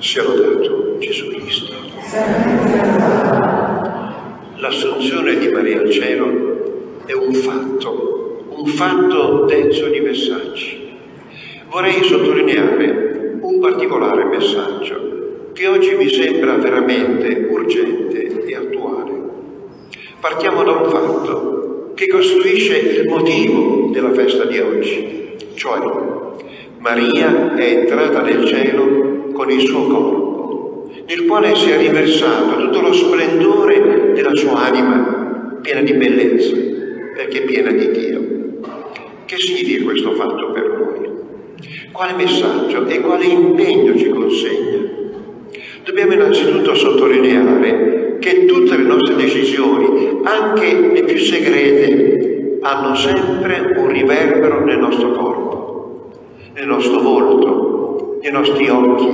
Sia lodato Gesù Cristo. L'assunzione di Maria al cielo è un fatto, un fatto denso di messaggi. Vorrei sottolineare un particolare messaggio che oggi mi sembra veramente urgente e attuale. Partiamo da un fatto che costituisce il motivo della festa di oggi, cioè Maria è entrata nel cielo con il suo corpo, nel quale si è riversato tutto lo splendore della sua anima piena di bellezza, perché piena di Dio. Che significa questo fatto per noi? Quale messaggio e quale impegno ci consegna? Dobbiamo innanzitutto sottolineare che tutte le nostre decisioni, anche le più segrete, hanno sempre un riverbero nel nostro corpo, nel nostro volto, nei nostri occhi,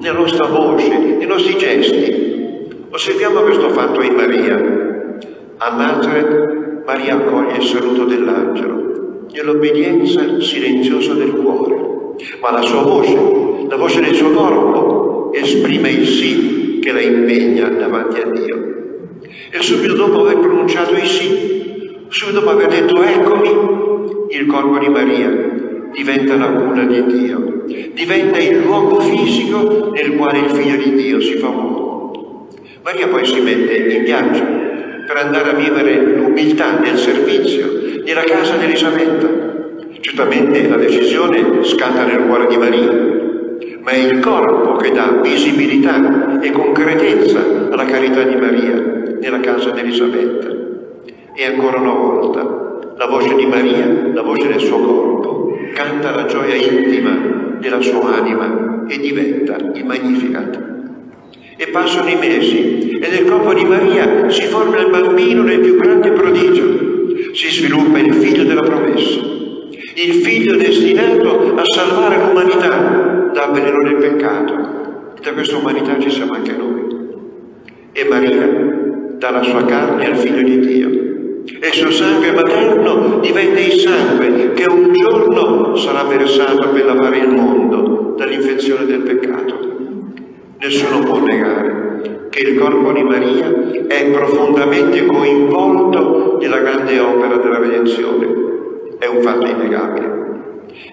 nella nostra voce, nei nostri gesti. Osserviamo questo fatto in Maria. A Nazareth Maria accoglie il saluto dell'angelo, nell'obbedienza silenziosa del cuore, ma la sua voce, la voce del suo corpo, esprime il sì che la impegna davanti a Dio. E subito dopo aver pronunciato il sì, subito dopo aver detto eccomi, il corpo di Maria diventa la cura di Dio, diventa il luogo fisico nel quale il figlio di Dio si fa uomo. Maria poi si mette in viaggio per andare a vivere l'umiltà nel servizio nella casa di Elisabetta. Certamente la decisione scatta nel cuore di Maria, ma è il corpo che dà visibilità e concretezza alla carità di Maria nella casa di Elisabetta. E ancora una volta la voce di Maria, la voce del suo corpo, canta la gioia intima della sua anima e diventa il Magnificat. E passano i mesi e nel corpo di Maria si forma il bambino nel più grande prodigio. Si sviluppa il figlio della promessa, il figlio destinato a salvare l'umanità dal veleno del peccato. Da questa umanità ci siamo anche noi. E Maria dà la sua carne al figlio di Dio e il suo sangue materno diventa il sangue che un giorno sarà versato per lavare il mondo dall'infezione del peccato. Nessuno può negare che il corpo di Maria è profondamente coinvolto nella grande opera della redenzione. È un fatto innegabile.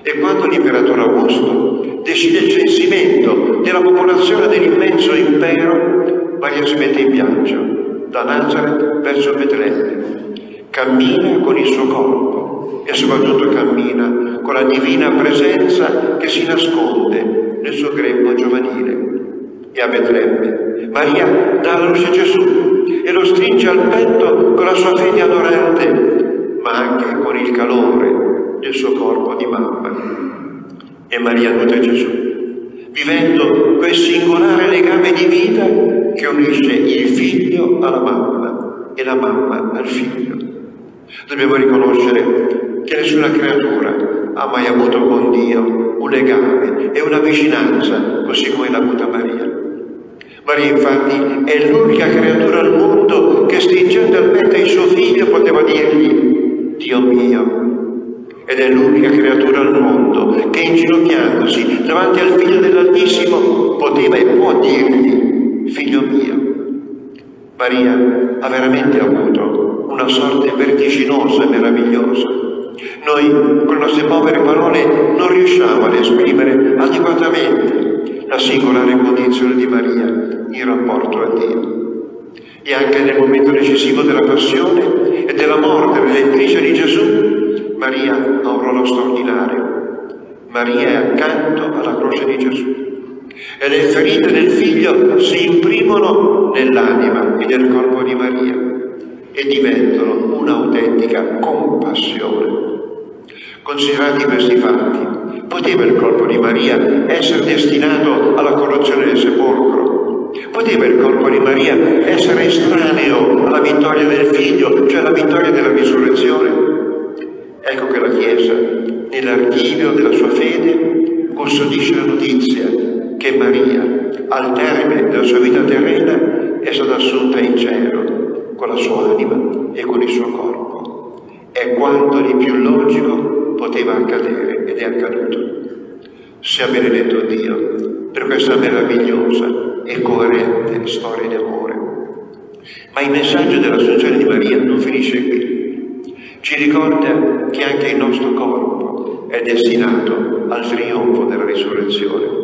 E quando l'imperatore Augusto decide il censimento della popolazione dell'immenso impero, Maria si mette in viaggio da Nazareth verso Betlemme cammina con il suo corpo e soprattutto cammina con la divina presenza che si nasconde nel suo grembo giovanile. E a Betlemme Maria dà alla luce Gesù e lo stringe al petto con la sua fede adorante, ma anche con il calore del suo corpo di mamma. E Maria nutre Gesù, vivendo quel singolare legame di vita che unisce il figlio alla mamma e la mamma al figlio. Dobbiamo riconoscere che nessuna creatura ha mai avuto con Dio un legame e una vicinanza così come l'ha avuta Maria. Maria infatti è l'unica creatura al mondo che stringendo al petto il suo figlio poteva dirgli Dio mio. Ed è l'unica creatura al mondo che inginocchiandosi davanti al figlio dell'Altissimo poteva e può dirgli figlio mio. Maria ha veramente avuto una sorte vertiginosa e meravigliosa. Noi con le nostre povere parole non riusciamo ad esprimere adeguatamente la singolare condizione di Maria in rapporto a Dio. E anche nel momento decisivo della passione e della morte redentrice di Gesù, Maria ha un ruolo straordinario. Maria è accanto alla croce di Gesù e le ferite del figlio si imprimono nell'anima e nel corpo e diventano un'autentica compassione. Considerati questi fatti, poteva il corpo di Maria essere destinato alla corruzione del sepolcro? Poteva il corpo di Maria essere estraneo alla vittoria del figlio, cioè alla vittoria della risurrezione? Ecco che la Chiesa, nell'archivio della sua fede, custodisce la notizia che Maria, al termine della sua vita terrena, è stata assunta in cielo con la sua anima e con il suo corpo. È quanto di più logico poteva accadere ed è accaduto. Sia benedetto Dio per questa meravigliosa e coerente storia di amore. Ma il messaggio dell'assunzione di Maria non finisce qui. Ci ricorda che anche il nostro corpo è destinato al trionfo della risurrezione.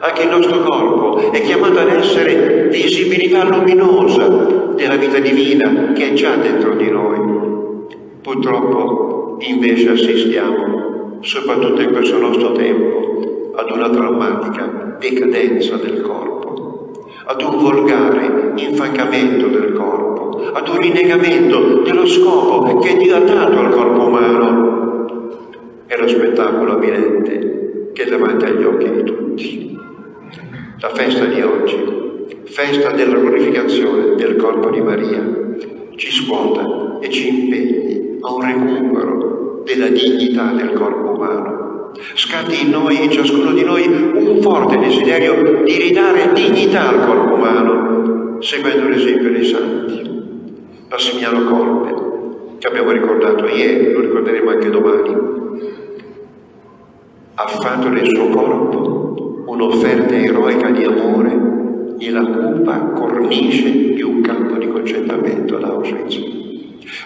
Anche il nostro corpo è chiamato ad essere visibilità luminosa della vita divina che è già dentro di noi. Purtroppo invece assistiamo, soprattutto in questo nostro tempo, ad una drammatica decadenza del corpo, ad un volgare infancamento del corpo, ad un rinnegamento dello scopo che Dio ha dato al corpo umano. È lo spettacolo avvilente che è davanti agli occhi di tutti. La festa di oggi, festa della glorificazione del corpo di Maria, ci scuota e ci impegni a un recupero della dignità del corpo umano. Scatti in noi, in ciascuno di noi, un forte desiderio di ridare dignità al corpo umano, seguendo l'esempio dei santi. Massimiliano Colbe, che abbiamo ricordato ieri, lo ricorderemo anche domani, ha fatto del suo corpo un'offerta eroica di amore nella cupa cornice di un campo di concentramento ad Auschwitz.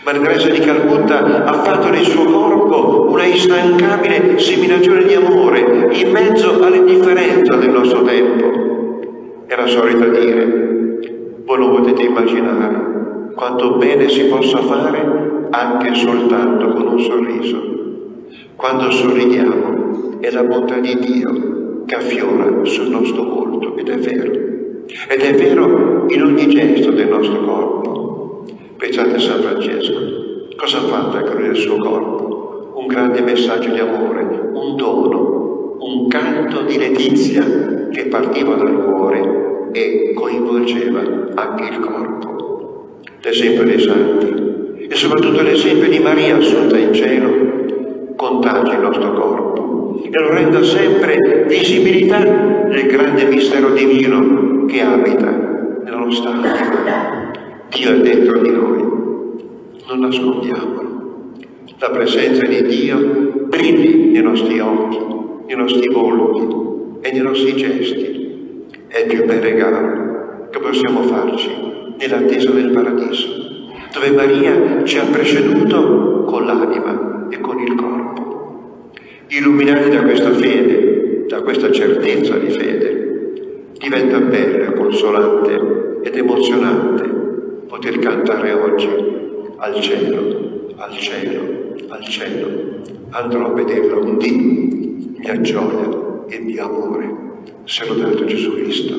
Maria Teresa di Calcutta ha fatto del suo corpo una instancabile seminazione di amore in mezzo all'indifferenza del nostro tempo. Era solita dire, voi non potete immaginare quanto bene si possa fare anche soltanto con un sorriso. Quando sorridiamo è la bontà di Dio che affiora sul nostro volto ed è vero. Ed è vero in ogni gesto del nostro corpo. Pensate a San Francesco, cosa ha fatto anche lui del suo corpo? Un grande messaggio di amore, un dono, un canto di letizia che partiva dal cuore e coinvolgeva anche il corpo. L'esempio dei santi e soprattutto l'esempio di Maria assunta in cielo contagia il nostro corpo e lo renda sempre visibilità del grande mistero divino che abita nella nostra. Dio è dentro di noi, non nascondiamolo. La presenza di Dio brilli nei nostri occhi, nei nostri volti e nei nostri gesti. È il più bel regalo che possiamo farci nell'attesa del paradiso, dove Maria ci ha preceduto con l'anima e con il corpo illuminati da questa fede, da questa certezza di fede, diventa bella, consolante ed emozionante poter cantare oggi al cielo, al cielo, al cielo. Andrò a vederlo un dì, mia gioia e mio amore. Se lodato Gesù Cristo.